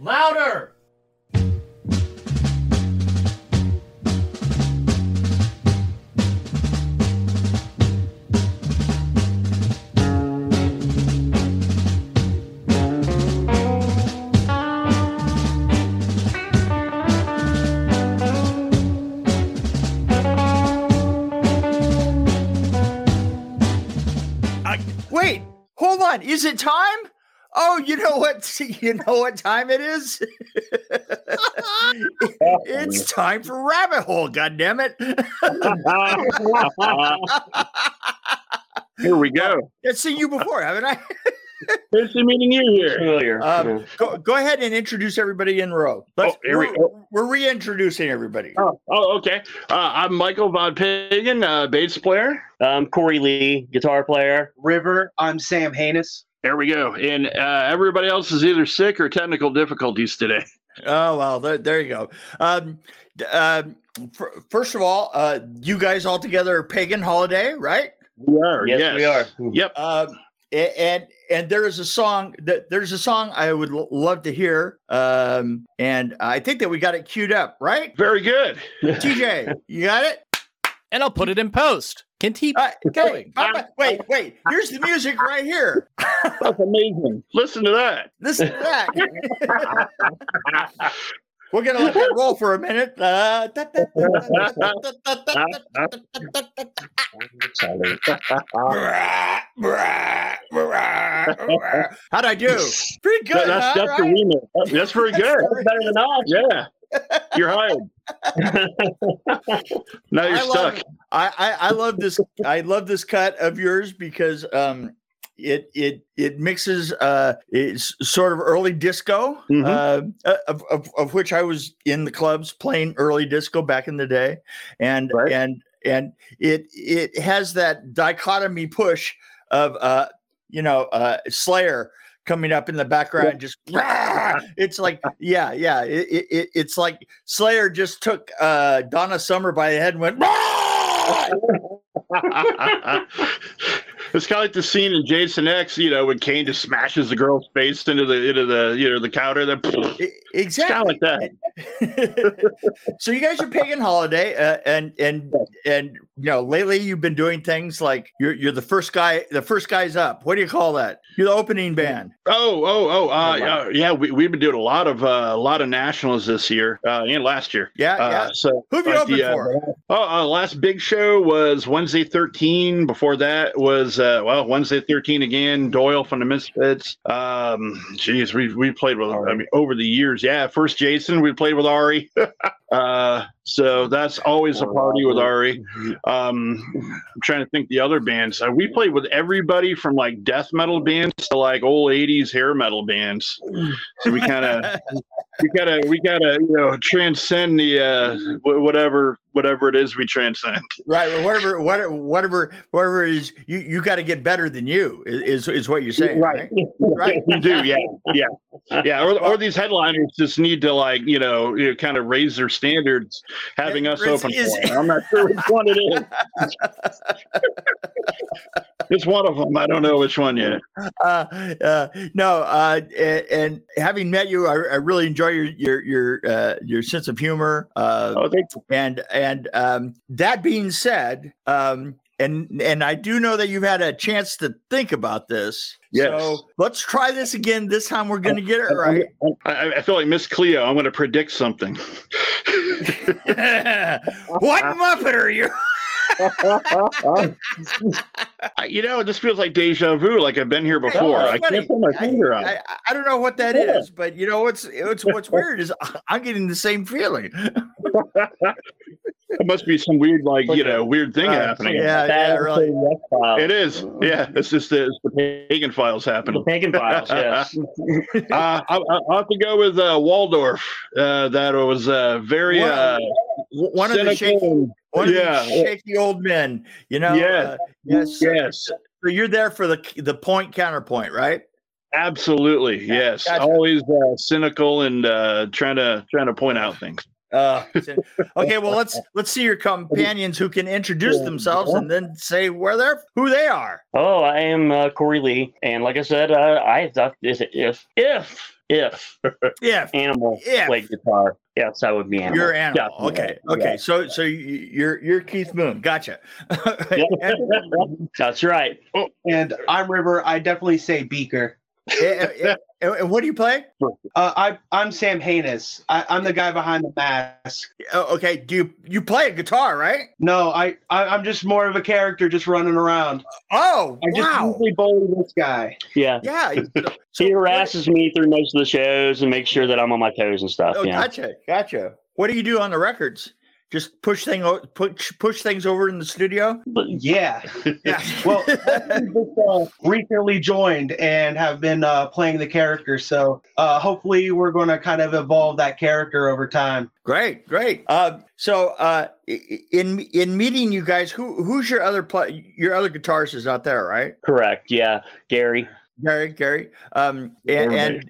Louder. Wait, hold on. Is it time? Oh, you know what? You know what time it is? it's time for rabbit hole. God damn it! Here we go. I've seen you before, haven't I? Fancy meeting you here. Familiar. Um, Yeah. go, go ahead and introduce everybody in row. Let's, Oh, here we we're, go. we're reintroducing everybody. Oh, oh okay. Uh, I'm Michael Von Pagan, uh, bass player. Um, Corey Lee, guitar player. River. I'm Sam Hanus. There we go. And uh, everybody else is either sick or technical difficulties today. Oh well, there, there you go. Um, d- um, first of all, uh, you guys all together are pagan holiday, right? We are. Yes, Yes, we are. Yep. Um, a- and and there is a song that there's a song I would l- love to hear. Um, and I think that we got it queued up, right? Very good. TJ, you got it? and I'll put it in post. Keep uh, okay. Bye-bye. Wait, wait. Here's the music right here. That's amazing. Listen to that. Listen to that. We're gonna let that roll for a minute. How'd I do? Pretty good. That's, huh? that's right? the remix. That's pretty good. that's better than ours. Yeah. You're hired. now you're I love, stuck. I, I I love this. I love this cut of yours because um it it it mixes uh it's sort of early disco Mhm. uh, of, of of which I was in the clubs playing early disco back in the day and Right. and and it it has that dichotomy push of uh you know uh Slayer coming up in the background just it's like yeah yeah it, it, it- it's like Slayer just took uh Donna Summer by the head and went it's kind of like the scene in Jason X, you know, when Kane just smashes the girl's face into the into the you know the counter. Then E- it's kind of exactly like that. so you guys are pagan holiday uh, and and and you know lately you've been doing things like you're you're the first guy the first guy's up what do you call that you're the opening band Oh, oh, oh, uh, Oh, wow. yeah, yeah. We we've been doing a lot of uh, a lot of nationals this year uh, and last year. yeah Uh, yeah so who have you like opened the, for Oh, uh, last big show was Wednesday 13. Before that was uh, well Wednesday 13 again. Doyle from the Misfits. Um, geez, we we played with I mean over the years. Yeah, first Jason we played with Ari. uh, so that's always a party with Ari. Um, I'm trying to think the other bands. Uh, we played with everybody from like death metal bands to like old 80s hair metal bands. So we kind of we gotta we gotta you know transcend the uh whatever whatever it is we transcend. Right whatever whatever whatever is you you got to get better than you is is what you're saying right. right? We do yeah yeah. Yeah or, or these headliners just need to like you know, you know kind of raise their standards having us open is- i'm not sure which one it is. It's one of them i don't know which one yet. Uh, uh, no, uh, and, and having met you, I, I really enjoy your your your uh, your sense of humor. Uh, oh thank you and and um, that being said, um, and and I do know that you've had a chance to think about this. Yes. So let's try this again. This time we're going to get it right. I, I feel like miss cleo i'm going to predict something what Muppet are you? I- you know it just feels like deja vu like i've been here before i funny. can't put my finger on it I, I, I don't know what that is, but you know what's what's what's weird is I'm getting the same feeling. it must be some weird like you know weird thing Uh, happening yeah, yeah, really. It is. Yeah, it's just the, it's the pagan files happening. The pagan files, yes. uh, I, I'll have to go with uh, Waldorf. Uh, that was uh, very uh, One of the cynical shaky, and- one of yeah. the shaky old men. You know. Yeah. uh, yes. yes, So you're there for the the point counterpoint, right? absolutely. Yes, gotcha. always uh, cynical and uh, trying to trying to point out things. Uh, okay, well let's let's see your companions who can introduce themselves and then say where they're who they are. Oh, I am uh, Corey Lee, and like I said, uh, I thought if if if if Yeah, animal If. played guitar, yes, I would be animal. you're animal. Definitely. Okay, okay. So so you- you're you're Keith Moon. Gotcha. That's right. Oh, and I'm River. I definitely say Beaker. And, and- and what do you play? Uh, I, I'm Sam Haynes. I, I'm the guy behind the mask. Oh, okay. Do you you play a guitar, right? No, I, I I'm just more of a character, just running around. Oh, I just wow. usually bully this guy. Yeah. Yeah. So he what- harasses me through most of the shows and makes sure that I'm on my toes and stuff. Oh, yeah. gotcha, gotcha. What do you do on the records? Just push thing o- push push things over in the studio. But Yeah. Yeah. Well, just uh, recently joined and have been uh, playing the character. So uh, hopefully, we're going to kind of evolve that character over time. great, great. Uh, so uh, i- i- in in meeting you guys, who who's your other play your other guitarist is out there, right? correct. Yeah. Gary. Gary, Gary. Um, and, and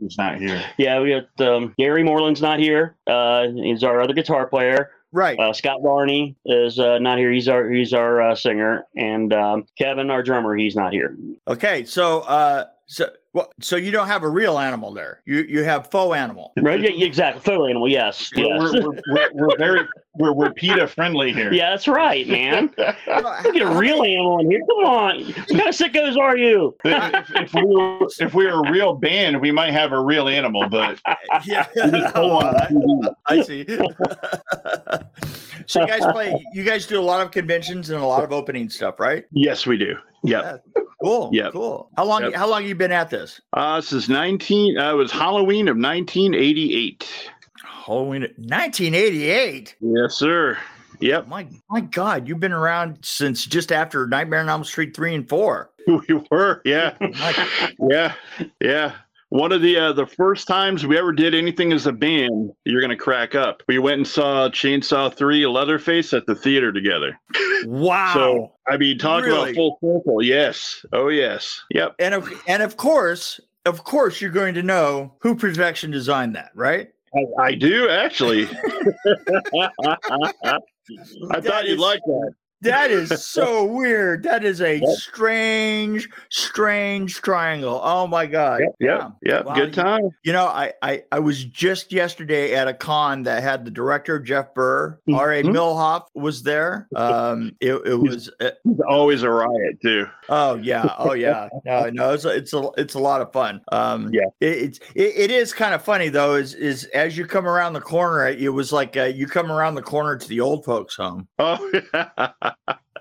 he's not here. Yeah, we got um, Gary Moreland's not here. Uh, he's our other guitar player. Right. Uh, Scott Barney is uh, not here. He's our he's our uh, singer, and um, Kevin, our drummer, he's not here. Okay. So uh, so well, so you don't have a real animal there. You you have faux animal. Right? Yeah, exactly. Faux animal. Yes. We're, Yes. we're, we're, we're, very we're, we're PETA friendly here. yeah, that's right, man. Look at a real animal in here. Come on. What kind of sickos are you? if, if we were if we were a real band, we might have a real animal, but yeah. Oh, I, I see. So you guys play. You guys do a lot of conventions and a lot of opening stuff, right? yes, we do. Yep. Yeah. Cool. Yeah. Cool. How long? Yep. How long you been at this? Uh, since nineteen. Uh, it was Halloween of nineteen eighty eight. Halloween, 1988. Yes, sir. Yep. My my God, you've been around since just after Nightmare on Elm Street three and four. We were. Yeah. Yeah. Yeah. One of the uh, the first times we ever did anything as a band, you're gonna crack up. We went and saw Chainsaw Three, Leatherface at the theater together. wow. So I mean, talk Really? about full circle. Yes. Oh yes. Yep. and of and of course, of course, you're going to know who Perfection designed that, right? I, I do actually. I That thought you'd is- like that. That is so weird. That is a strange, strange triangle. Oh my God. Yep. Yep. Yeah. Yep. Wow, Good time. You know, I, I I was just yesterday at a con that had the director Jeff Burr, Mhm. R.A. Mihailoff was there. Um, it, it was uh, It's always a riot too. oh yeah, oh yeah, no, no, it's a, it's a it's a lot of fun. Um, Yeah. it, it's it, it is kind of funny though. Is is as you come around the corner, it was like uh, you come around the corner to the old folks' home. Oh,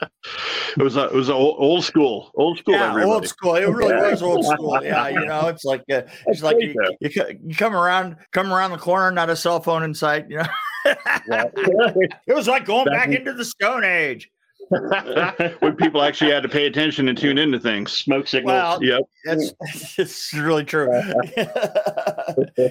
it was a, it was a old, old school, old school. yeah, everybody. old school. It really was old school. Yeah, you know, it's like uh, it's like you, you, you come around come around the corner, not a cell phone in sight. You know, it was like going Back back into the Stone Age. when people actually had to pay attention and tune into things. Smoke signals. Well, Yep. That's it's really true.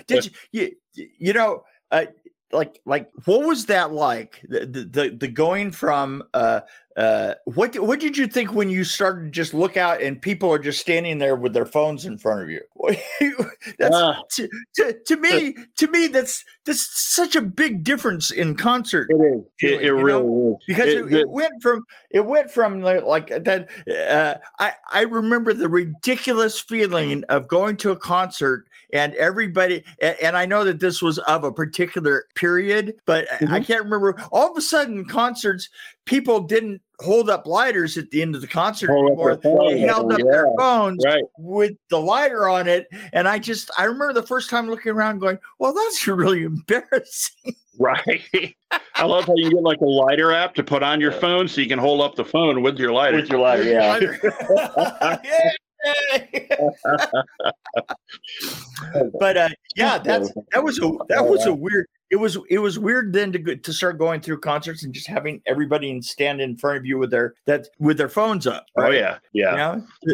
Did you, you you know uh, like like what was that like the the the, going from uh uh what what did you think when you started to just look out and people are just standing there with their phones in front of you that's Ah, to, to, to me to me that's that's such a big difference in concert it is. It, it really know? is. because It- it, it went from it went from like that uh, i i remember the ridiculous feeling of going to a concert and everybody and, and i know that this was of a particular period but I- Mm-hmm. i can't remember all of a sudden concerts people didn't hold up lighters at the end of the concert Hold anymore phone, they held up their phones right. with the lighter on it and i just i remember the first time looking around going well that's really embarrassing Right. I love how you get like a lighter app to put on your phone so you can hold up the phone with your lighter. With your lighter, yeah. Yay! but uh, yeah, that's that was a that was a weird. It was it was weird then to to start going through concerts and just having everybody in- stand in front of you with their that with their phones up. Oh yeah, yeah. You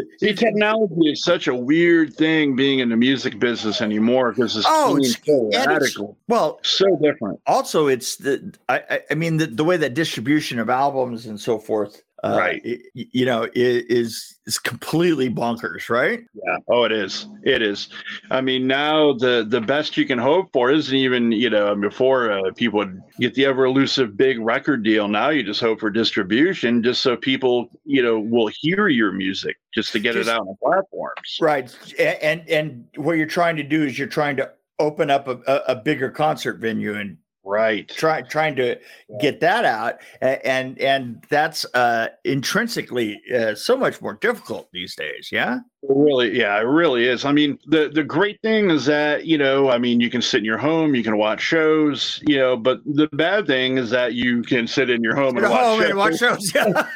know? See, technology is such a weird thing being in the music business anymore because it's Oh, it's- so and radical, Well, so different. also it's the I I, I mean the, the way that distribution of albums and so forth uh, Right. you know, i- is is completely bonkers, right? Yeah. Oh, it is. It is. I mean, now the the best you can hope for isn't even you know before uh, people would get the ever elusive big record deal. Now you just hope for distribution, just so people you know will hear your music, just to get Just- it out on platforms. Right. A- And and what you're trying to do is you're trying to open up a, a bigger concert venue and Right. try trying to get that out and and that's uh intrinsically uh, so much more difficult these days yeah It really, yeah, it really is. I mean, the the great thing is that you know, I mean, you can sit in your home, you can watch shows, you know, but the bad thing is that you can sit in your home and at watch shows. and watch shows yeah.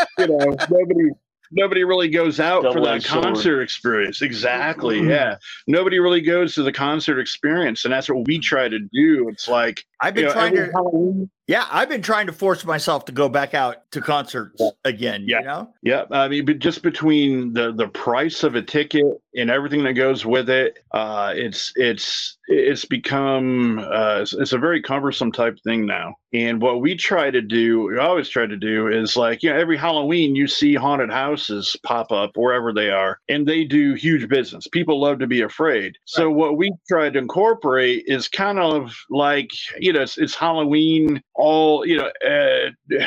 you know, nobody nobody really goes out for that Double-edged sword. concert experience. Exactly. Yeah. Nobody really goes to the concert experience. And that's what we try to do. It's like i've you been know, trying to Halloween- yeah i've been trying to force myself to go back out to concerts again Yeah. you know Yeah, I mean, but just between the the price of a ticket and everything that goes with it, uh, it's it's it's become uh, it's, it's a very cumbersome type thing now. And what we try to do, we always try to do, is like you know, every Halloween you see haunted houses pop up wherever they are, and they do huge business. People love to be afraid. So what we try to incorporate is kind of like you know, it's, it's Halloween all you know. Uh,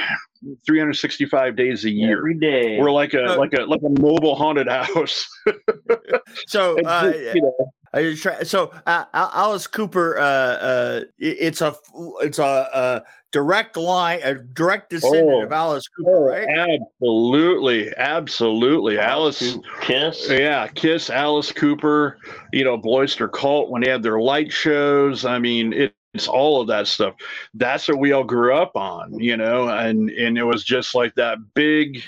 365 days a year. Every day. We're like a Uh, like a like a mobile haunted house. so uh, you know, try, so uh, Alice Cooper, uh, uh, it's a it's a, uh direct line, a direct descendant Oh. of Alice Cooper, right? absolutely, absolutely. Alice, Kiss. yeah, Kiss, Alice Cooper, you know, Blue Öyster Cult when they had their light shows. I mean, it, it's all of that stuff. That's what we all grew up on, you know, and and it was just like that big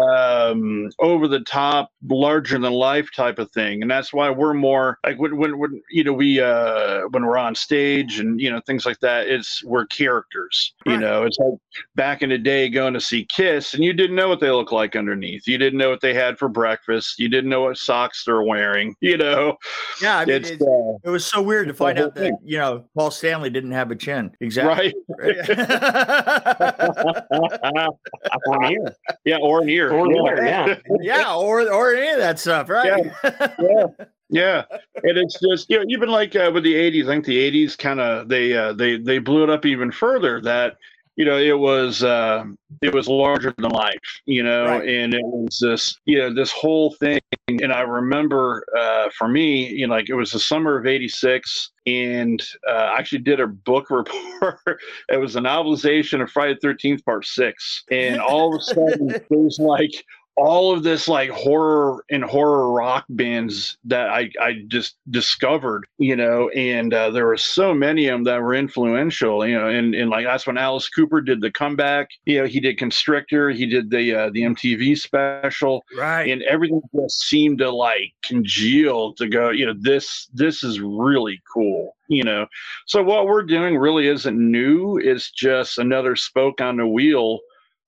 um over the top larger than life type of thing and that's why we're more like when when, when you know we uh when we're on stage and you know things like that it's we're characters you Right. know it's like back in the day going to see kiss and you didn't know what they look like underneath you didn't know what they had for breakfast you didn't know what socks they're wearing you know Yeah, I mean, it's it's, uh, it was so weird to find out that thing. you know Paul Stanley didn't have a chin. Exactly. right On here. yeah or an ear Or yeah. there, yeah. yeah, or or any of that stuff, right? yeah yeah and it's just you know even like uh, with the 80s i think the 80s kind of they uh, they they blew it up even further that you know it was uh it was larger than life you know Right. and it was this you know this whole thing and i remember uh for me you know like it was the summer of 86 and uh, I actually did a book report. It was a novelization of friday the 13th part six. And all of a sudden there's like all of this like horror and horror rock bands that I, I just discovered, you know, and uh, there were so many of them that were influential, you know, and, and like that's when Alice Cooper did the comeback, you know, he did Constrictor, he did the uh, the MTV special, right. and everything just seemed to like congeal to go, you know, this this is really cool, you know. So what we're doing really isn't new; it's just another spoke on the wheel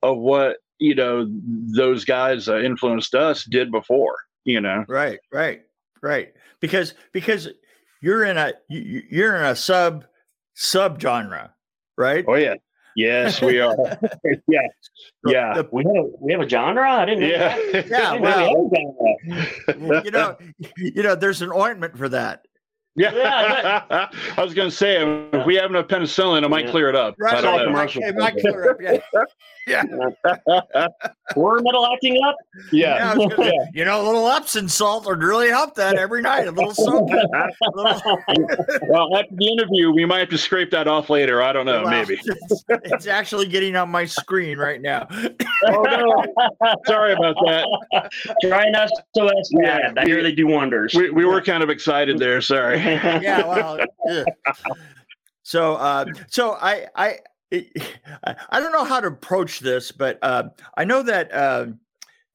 of what you know those guys uh, influenced us did before you know Right, right, right. Because because you're in a you, you're in a sub sub genre, right? oh yeah yes we are yeah yeah The- We have a, we have a genre? I didn't know yeah that. Yeah, I didn't know well- we had a genre. you know, you know, there's an ointment for that. yeah i was gonna say if we have enough penicillin it might Yeah. clear it up Right, I don't know. right. It might clear up. Yeah, We're metal acting up. yeah. yeah gonna say, You know, a little Epsom salt would really help that every night. A little soap. a little- well after the interview we might have to scrape that off later i don't know Well, maybe It's, it's actually getting on my screen right now. oh no sorry about that Try not to as Yeah. bad. I hear they do wonders. we, we were kind of excited there sorry yeah, well, ugh. so uh, so I I I don't know how to approach this, but uh, I know that uh,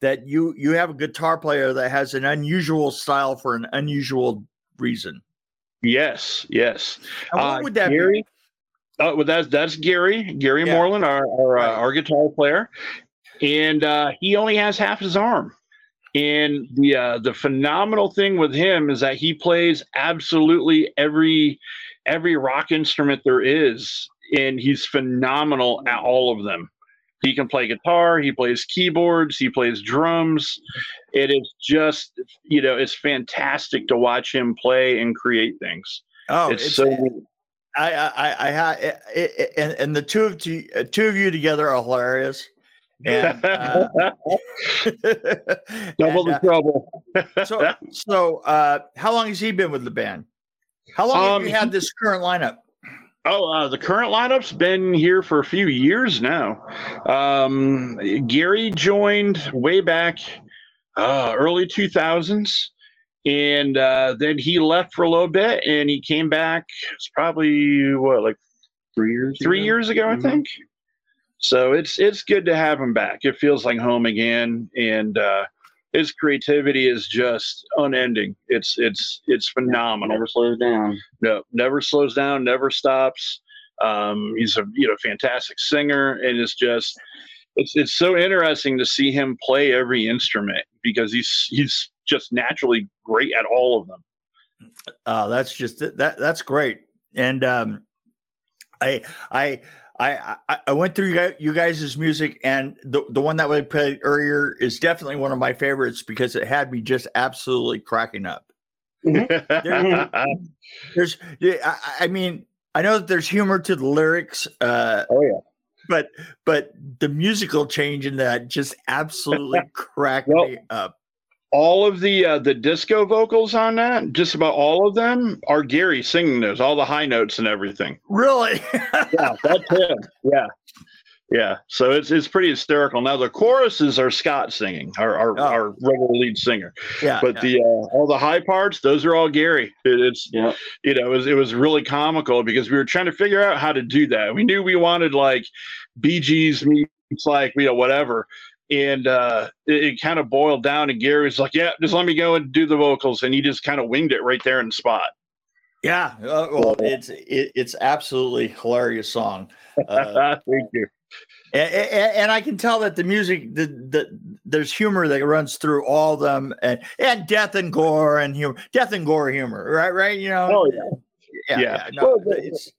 that you you have a guitar player that has an unusual style for an unusual reason. yes yes And what Uh, would that Gary? Oh, well, that's that's Gary, Gary Yeah. Moreland, our our, uh, Right. our guitar player, and uh, he only has half his arm. And the uh, the phenomenal thing with him is that he plays absolutely every every rock instrument there is, and he's phenomenal at all of them. He can play guitar. He plays keyboards. He plays drums. It is just, you know, it's fantastic to watch him play and create things. Oh, it's, it's, so. I I I had and and the two of you two of you together are hilarious. And, uh, Double the trouble. uh, so so uh, how long has he been with the band? How long have Um, you had this current lineup? Oh, uh, the current lineup's been here for a few years now. Um, Gary joined way back uh, early 2000s, and uh, then he left for a little bit, and he came back. It's probably what, like Three years. three ago? years ago, I Mhm. think. So it's it's good to have him back. It feels like home again, and uh, his creativity is just unending. It's it's it's phenomenal Never slows down. no, never slows down, never stops. Um, he's a you know fantastic singer, and it's just it's it's so interesting to see him play every instrument because he's he's just naturally great at all of them. Oh, that's just that. That's great. And um, I, I, I, I- I went through you guys, music, and the the one that we played earlier is definitely one of my favorites because it had me just absolutely cracking up. There's, yeah, I, I mean, I know that there's humor to the lyrics, uh, oh yeah. but but the musical change in that just absolutely cracked Well, me up. All of the uh, the disco vocals on that, just about all of them, are Gary singing those, all the high notes and everything. Really? yeah, that's him. Yeah. Yeah. So it's it's pretty hysterical. Now the choruses are Scott singing, our our, Oh. our regular lead singer. yeah. But yeah. the uh, all the high parts, those are all Gary. It, it's Yeah. you know, it was it was really comical because we were trying to figure out how to do that. We knew we wanted like Bee Gees meets like you know whatever. And uh, it, it kind of boiled down, and Gary was like, "Yeah, just let me go and do the vocals," and he just kind of winged it right there in the spot. Yeah, uh, well, it's it, it's absolutely hilarious song, uh, Thank you. and, and I can tell that the music, the, the there's humor that runs through all them, and and death and gore and humor, death and gore humor, right? Right? You know? Oh yeah. yeah. yeah. yeah, no, Well, the- it's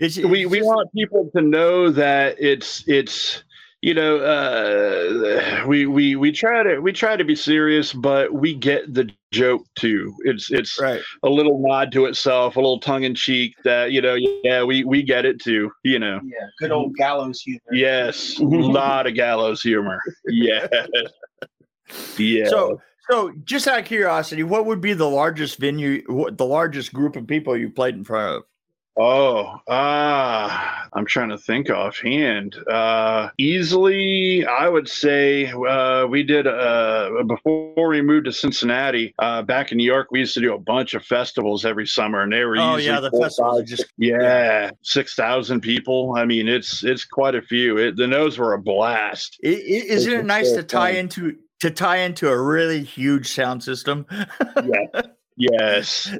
it's we it's we just- want people to know that it's it's you know uh we we we try to we try to be serious but we get the joke too it's it's right. a little nod to itself a little tongue in cheek that you know yeah we we get it too you know Yeah, good old gallows humor. yes a lot of gallows humor yeah yeah So so just out of curiosity, what would be the largest venue, what, the largest group of people you played in front of? Oh, ah, I'm trying to think offhand. Uh, easily, I would say uh, we did uh, before we moved to Cincinnati. Uh, back in New York, we used to do a bunch of festivals every summer, and they were Oh yeah, the festivals just yeah, six thousand people. I mean, it's it's quite a few. It, the nose were a blast. Isn't it nice so to tie fun. into to tie into a really huge sound system? Yeah. Yes.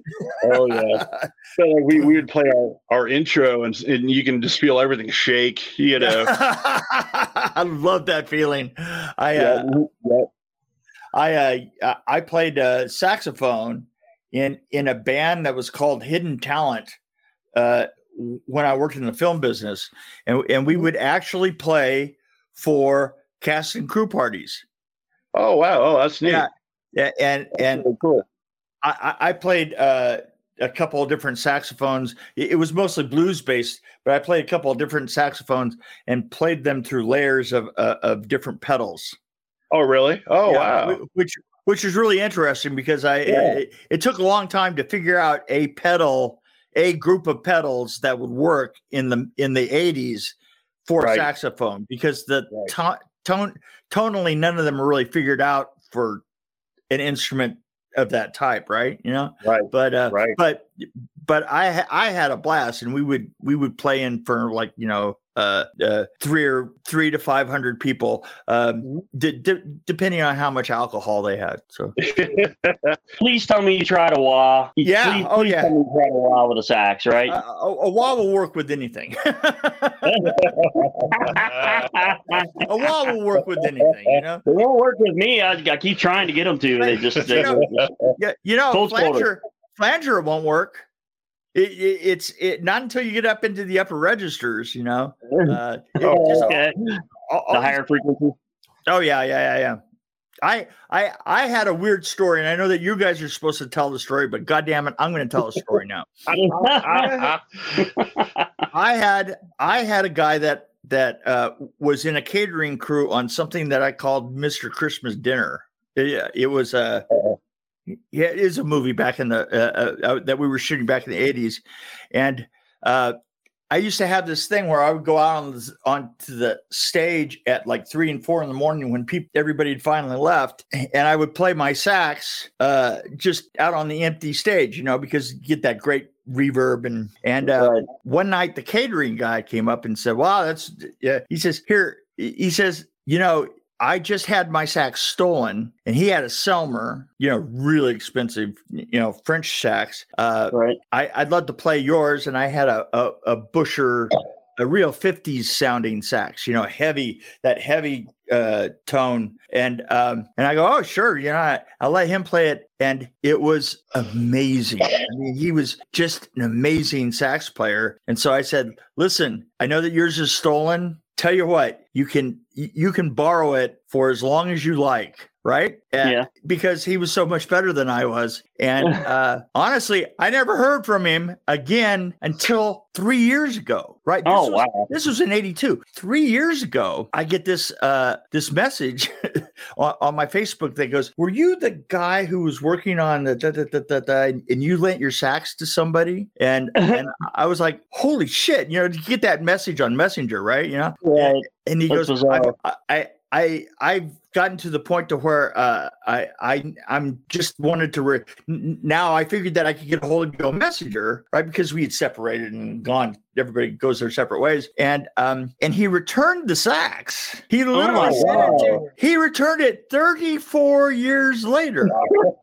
Oh yeah. So like we, we would play our, our intro and, and you can just feel everything shake, you know. I love that feeling. I yeah, uh, yeah. I uh, I- played uh, saxophone in in a band that was called Hidden Talent uh, when I worked in the film business, and and we would actually play for cast and crew parties. Oh wow! Oh, that's neat. Yeah, yeah, and and really cool. I, I played uh, a couple of different saxophones. It, it was mostly blues based, but I played a couple of different saxophones and played them through layers of uh, of different pedals. Oh really? Oh Yeah, wow! Which which is really interesting because I Yeah. it, it took a long time to figure out a pedal, a group of pedals that would work in the in the eighties for Right. saxophone because the Right. to- tone tonally none of them are really figured out for an instrument of that type, right? You know, Right. but uh, Right. but but I I had a blast, and we would we would play in for like you know uh, uh three or three to five hundred people, um, d- d- depending on how much alcohol they had. So Please tell me you tried a wah. Yeah, Please, oh, please yeah. Tell me you tried a wah with a sax, right? uh, a, a wall will work with anything. a wall will work with anything, you know. it won't work with me. I, I keep trying to get them to. They just, they, You know- Yeah, you know, Cold flanger flanger won't work. It, it, it's it not until you get up into the upper registers, you know. Uh, it Oh, just- okay. all- all The these- higher frequency. Oh yeah, yeah, yeah, yeah. I I I had a weird story, and I know that you guys are supposed to tell the story, but goddamn it, I'm going to tell a story now. I had I had a guy that that uh, was in a catering crew on something that I called Mr. Christmas Dinner. It, it was a yeah, it is a movie back in the uh, uh, uh, that we were shooting back in the 80s, and uh, I used to have this thing where I would go out on the, onto the stage at like three and four in the morning when people everybody had finally left, and I would play my sax uh, just out on the empty stage, you know, because you get that great reverb and and uh, Right. one night the catering guy came up and said, "Wow, that's yeah." He says, "Here," he says, "You know." I just had my sax stolen, and he had a Selmer, you know, really expensive, you know, French sax. Uh, right. I, I'd love to play yours, and I had a a, a Buescher, a real '50s sounding sax, you know, heavy that heavy uh, tone, and um, and I go, oh sure, you know, I, I'll let him play it, and it was amazing. I mean, he was just an amazing sax player, and so I said, listen, I know that yours is stolen. Tell you what, you can you can borrow it for as long as you like, right? And- Yeah. because he was so much better than I was. And uh, honestly, I never heard from him again until three years ago. Right? This Oh was, wow. This was in '82. Three years ago, I get this uh, this message on, on my Facebook that goes, "Were you the guy who was working on the da, da, da, da, da, and you lent your sax to somebody?" And and I was like, "Holy shit!" You know, to get that message on Messenger, right? You know, Right. and he That's goes. I, I, I, I've gotten to the point to where uh, I, I, I'm just wanted to. Re- now I figured that I could get a hold of you on Messenger, right? Because we had separated and gone. Everybody goes their separate ways, and um, and he returned the sax. He literally my sent it to. He returned it 34 years later.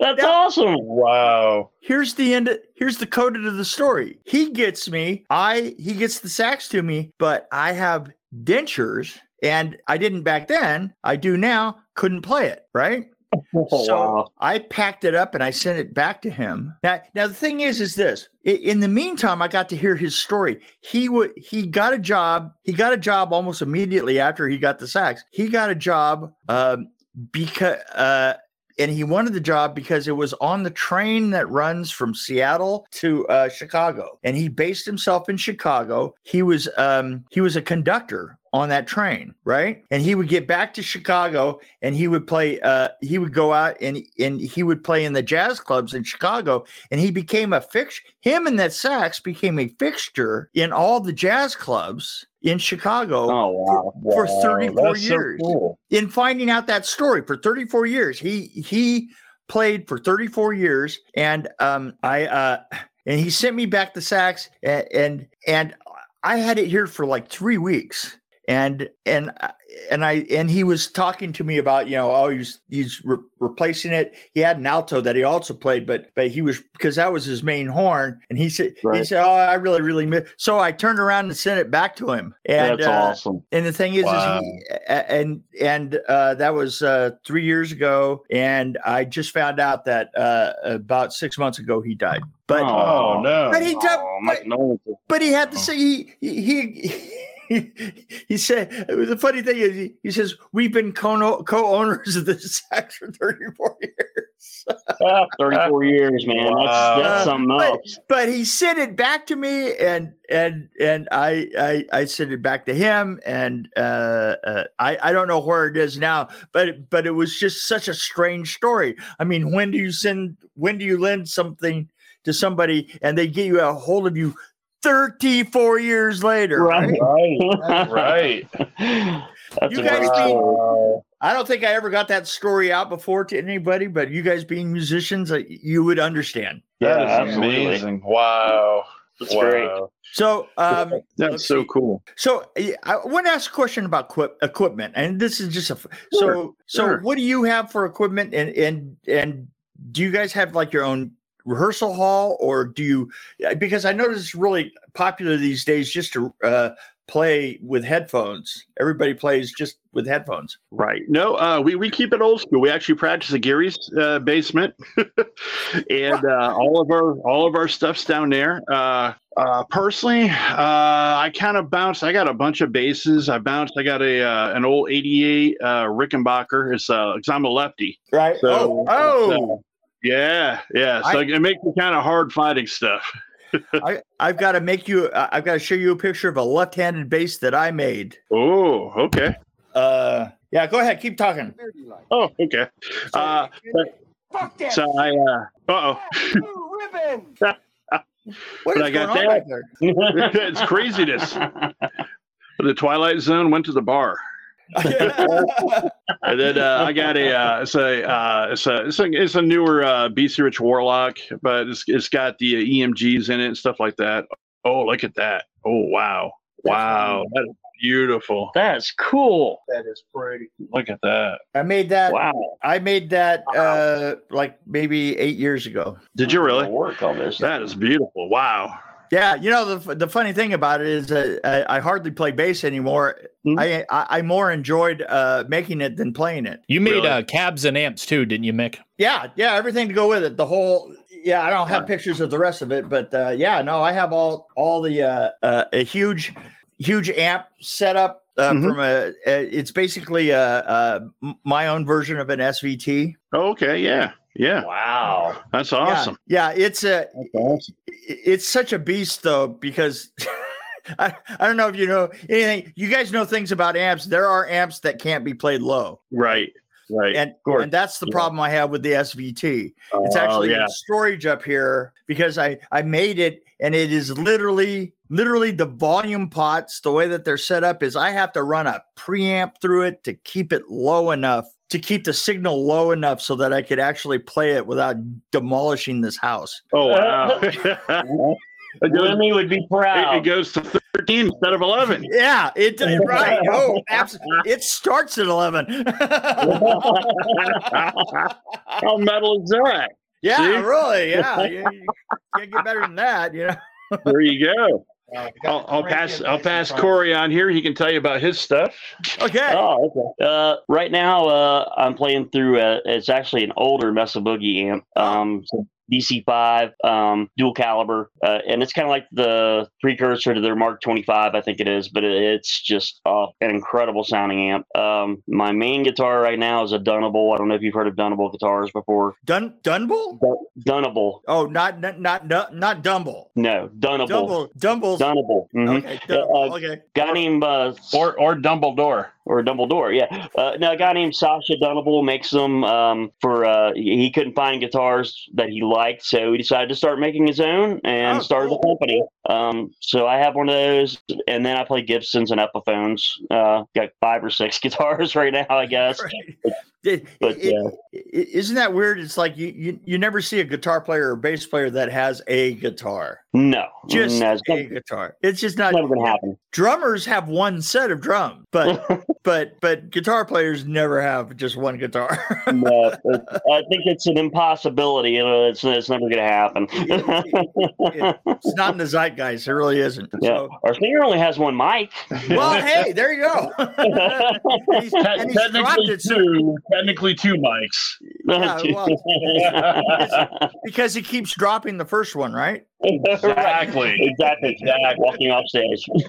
That's Yeah. awesome. Wow. here's the end here's the code to the story he gets me i he gets the sax to me but i have dentures and i didn't back then i do now couldn't play it right Oh, so wow. I packed it up and I sent it back to him. Now, now the thing is, is this? In the meantime, I got to hear his story. He would he got a job. He got a job almost immediately after he got the sax. He got a job um, because. Uh, and he wanted the job because it was on the train that runs from Seattle to uh, Chicago. And he based himself in Chicago. He was um, he was a conductor on that train, right? And he would get back to Chicago and he would play uh he would go out and and he would play in the jazz clubs in Chicago and he became a fix him and that sax became a fixture in all the jazz clubs in Chicago Oh wow. for 34 That's so years cool. in finding out that story for 34 years he he played for 34 years and um i uh and he sent me back the sax and and, and i had it here for like three weeks and and uh, and I and he was talking to me about you know oh he's he's re- replacing it. He had an alto that he also played, but but he was because that was his main horn. And he said he said oh I really really miss. So I turned around and sent it back to him. And That's uh, awesome. and the thing is, Wow. is he, and and uh, that was uh, three years ago, and I just found out that uh, about six months ago he died. But Oh no. but he. Oh, But, condolences. but he had to say he he. he he said it was the funny thing is he, he says we've been co- co-owners of this sax for 34 years Ah, 34 years, man. That's Wow. that's something But- else. but he sent it back to me and and and I I, I sent it back to him and uh, uh, I I don't know where it is now but but it was just such a strange story. I mean, when do you send when do you lend something to somebody and they get you a hold of you 34 years later? Right. Right. right. That's You guys great be- I don't think I ever got that story out before to anybody, but you guys being musicians, uh, you would understand. That Yeah, is absolutely. amazing. Wow. That's wow. great. So, um, That's so see. cool. So I want to ask a question about equip, equipment, and this is just a f- so Sure, so. sure. What do you have for equipment, and and and do you guys have like your own rehearsal hall, or do you? Because I notice it's really popular these days just to uh, play with headphones. Everybody plays just with headphones. Right. No, uh, we, we keep it old school. We actually practice at Gary's uh, basement, and uh, all of our all of our stuff's down there. Uh, uh, personally, uh, I kind of bounced. I got a bunch of basses. I bounced. I got a uh, an old '88 uh, Rickenbacker. It's because I'm a lefty. Right. So, oh, oh. Yeah, yeah. So I- it makes me kind of hard fighting stuff. I, I've got to make you. I- I've got to show you a picture of a left-handed base that I made. Oh, okay. Uh, yeah. Go ahead. Keep talking. Oh, okay. Uh, Fuck that. so I. Uh oh. Blue ribbon. What But I got going on that. back there? it's craziness. The Twilight Zone went to the bar. And then uh, I got a uh, it's a uh, it's a it's a, it's a newer uh, BC Rich Warlock, but it's it's got the uh, EMGs in it and stuff like that. Oh, look at that! Oh, wow, wow, that is beautiful. That's cool. That is pretty. Look at that. I made that. Wow. I made that uh, like maybe eight years ago. Did you really? Work on this. That is beautiful. Wow. Yeah, you know the the funny thing about it is uh, I, I hardly play bass anymore. Mhm. I, I I more enjoyed uh, making it than playing it. You made Really? uh, cabs and amps too, didn't you, Mick? Yeah, yeah, everything to go with it. The whole yeah, I don't have pictures of the rest of it, but uh, yeah, no, I have all all the uh, uh, a huge huge amp setup uh, Mhm. from a. Uh, it's basically uh uh m- my own version of an SVT. Okay. Yeah. Yeah. Wow. That's awesome. Yeah, it's a awesome. it's such a beast though because I, I don't know if you know anything you guys know things about amps there are amps that can't be played low Right. Right. and and that's the Yeah. problem i have with the svt it's Oh, actually yeah. in storage up here because i i made it and it is literally literally the volume pots the way that they're set up is i have to run a preamp through it to keep it low enough to keep the signal low enough so that i could actually play it without demolishing this house Oh wow. it, goes, would be it, proud. it goes to thirteen instead of eleven. Yeah, it right. Oh, absolutely. It starts at eleven. How metal is that? yeah, See? really. Yeah, you, you can't get better than that. You know. There you go. Uh, I'll, I'll pass. I'll pass. Corey on here. He can tell you about his stuff. Okay. Oh, okay. Uh, right now, uh, I'm playing through. A, it's actually an older Mesa Boogie amp. Um, so DC5, um, dual caliber, uh, and it's kind of like the precursor to their Mark 25, I think it is. But it, it's just uh, an incredible sounding amp. Um, my main guitar right now is a Dunable. I don't know if you've heard of Dunable guitars before. Dun Dunble? Dunable, Oh, not not not not, not Dumble. no, Dunable, Dumble. Dumble's. Dunable. Mhm. Okay. Yeah, uh, okay. Guy named uh, Or or Dumbledore. Or a Dumbledore, yeah. Uh, now, a guy named Sasha Dunable makes them um, for. Uh, he couldn't find guitars that he liked, so he decided to start making his own and Oh, started cool. a company. Um, so I have one of those, and then I play Gibsons and Epiphones. Uh, got five or six guitars right now, I guess. Right. It- But it- yeah, i- isn't that weird? It's like you, you you never see a guitar player or bass player that has a guitar, no, just no, a guitar. It's just not. never gonna happen. Drummers have one set of drums, but but but guitar players never have just one guitar. no, I think it's an impossibility. It's, it's never gonna happen. it's not in the zeitgeist. Guys, it really isn't. yeah, So, our singer only has one mic. well, hey, there you go. and he's, and he's dropped it so- Technically two mics. Yeah, well, because he keeps dropping the first one, right? Exactly. exactly. Jack walking upstairs.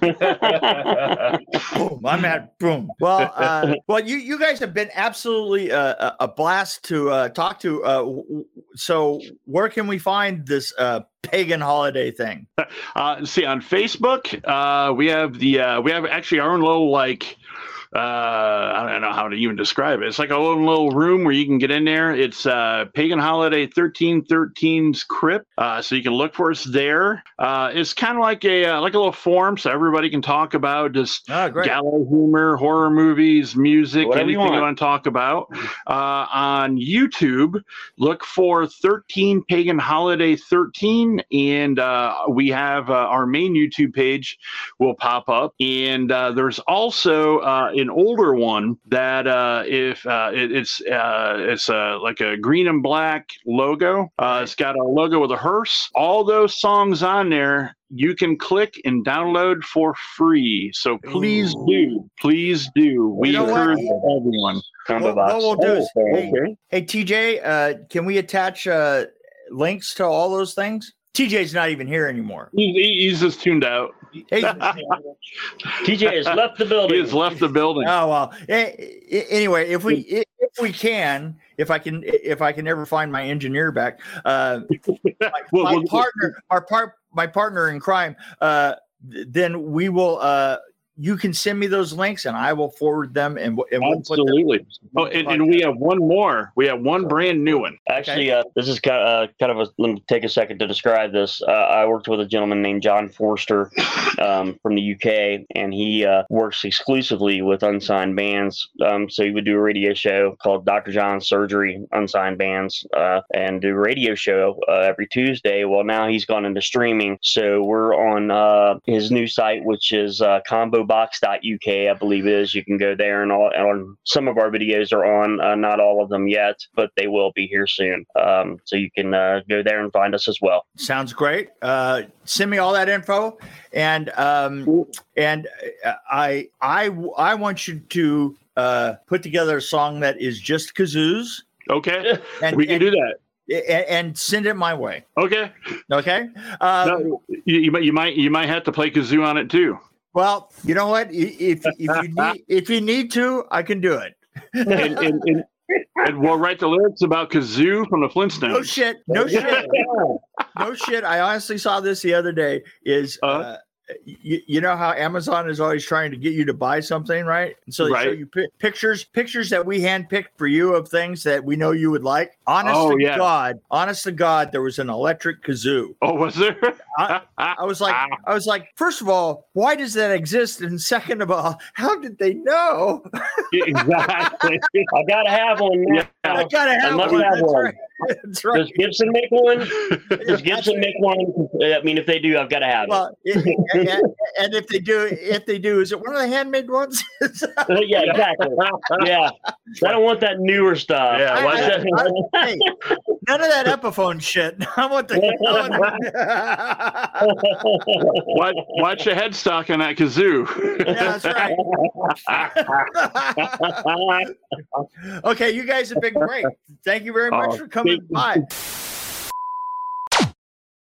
Boom, I'm at boom. Well, uh, well, you you guys have been absolutely uh, a a blast to uh, talk to. Uh, w- w- so, where can we find this uh, pagan holiday thing? Uh, see on Facebook, uh, we have the uh, we have actually our own little like uh, I don't know how to even describe it. It's like a little, little room where you can get in there. It's uh, Pagan Holiday 1313's Crypt, uh, so you can look for us there. Uh, it's kind of like a uh, like a little forum, so everybody can talk about just Oh, great. gallows humor, horror movies, music, Whatever anything you want. want to talk about. Uh, on YouTube, look for 13 Pagan Holiday 13, and uh, we have uh, our main YouTube page will pop up. And uh, there's also, uh, an older one that uh, if uh, it, it's uh, it's uh, like a green and black logo. Uh, it's got a logo with a hearse. All those songs on there you can click and download for free. So please Ooh. do, please do. We know what? encourage everyone. What- box. what we'll do is- Oh, hey, okay. Hey TJ, uh, can we attach uh, links to all those things? TJ's not even here anymore. He, he- he's just tuned out. Hey, TJ has left the building. He has left the building. oh well. Anyway, if we if if we can, if I can, if I can ever find my engineer back, uh, my, Well, my well, partner, our part, my partner in crime, uh, then we will. Uh, you can send me those links, and I will forward them, and, and we'll put them. Absolutely. Oh, and, and we have one more. We have one brand new one. Actually, uh, this is kind of, uh, kind of a. Let me take a second to describe this. Uh, I worked with a gentleman named John Forster um, from the UK, and he uh, works exclusively with unsigned bands. Um, so he would do a radio show called Dr. John's Surgery Unsigned Bands, uh, and do a radio show uh, every Tuesday. Well, now he's gone into streaming, so we're on uh, his new site, which is uh, combobox.uk, I believe it is. You can go there, and all. And on some of our videos are on, uh, not all of them yet, but they will be here soon. Um, so you can uh, go there and find us as well. Sounds great. Uh, send me all that info, and um, and uh, I I I want you to uh, put together a song that is just kazoos, Okay. and we can and, do that. and, and send it my way. Okay. Okay. Um, No, you, you might you might you might have to play kazoo on it too. Well, you know what? If if you need if you need to, I can do it. And, and, and, and we'll write the lyrics about kazoo from the Flintstones. No shit. No shit. No shit. I honestly saw this the other day. Is Uh-huh. uh, you, you know how Amazon is always trying to get you to buy something, right? And so they show you pi- pictures, pictures that we handpicked for you of things that we know you would like. Honest Oh, to yeah. God, honest to God, there was an electric kazoo. Oh, was there? I was like, I was like, first of all, why does that exist? And second of all, how did they know? exactly. I gotta have one. now. I gotta have must one. have one. right. That's right. Does Gibson make one? Does Gibson make one? I mean, if they do, I've got to have it. Well, it- and, and if they do, if they do, is it one of the handmade ones? Uh, yeah, exactly. Yeah, I don't want that newer stuff. Yeah, I- watch I- that. I- hey, none of that Epiphone shit. I want the. I want watch, watch the headstock on that kazoo. yeah, that's right. okay, you guys have been great. Thank you very much Oh, for coming thank- by.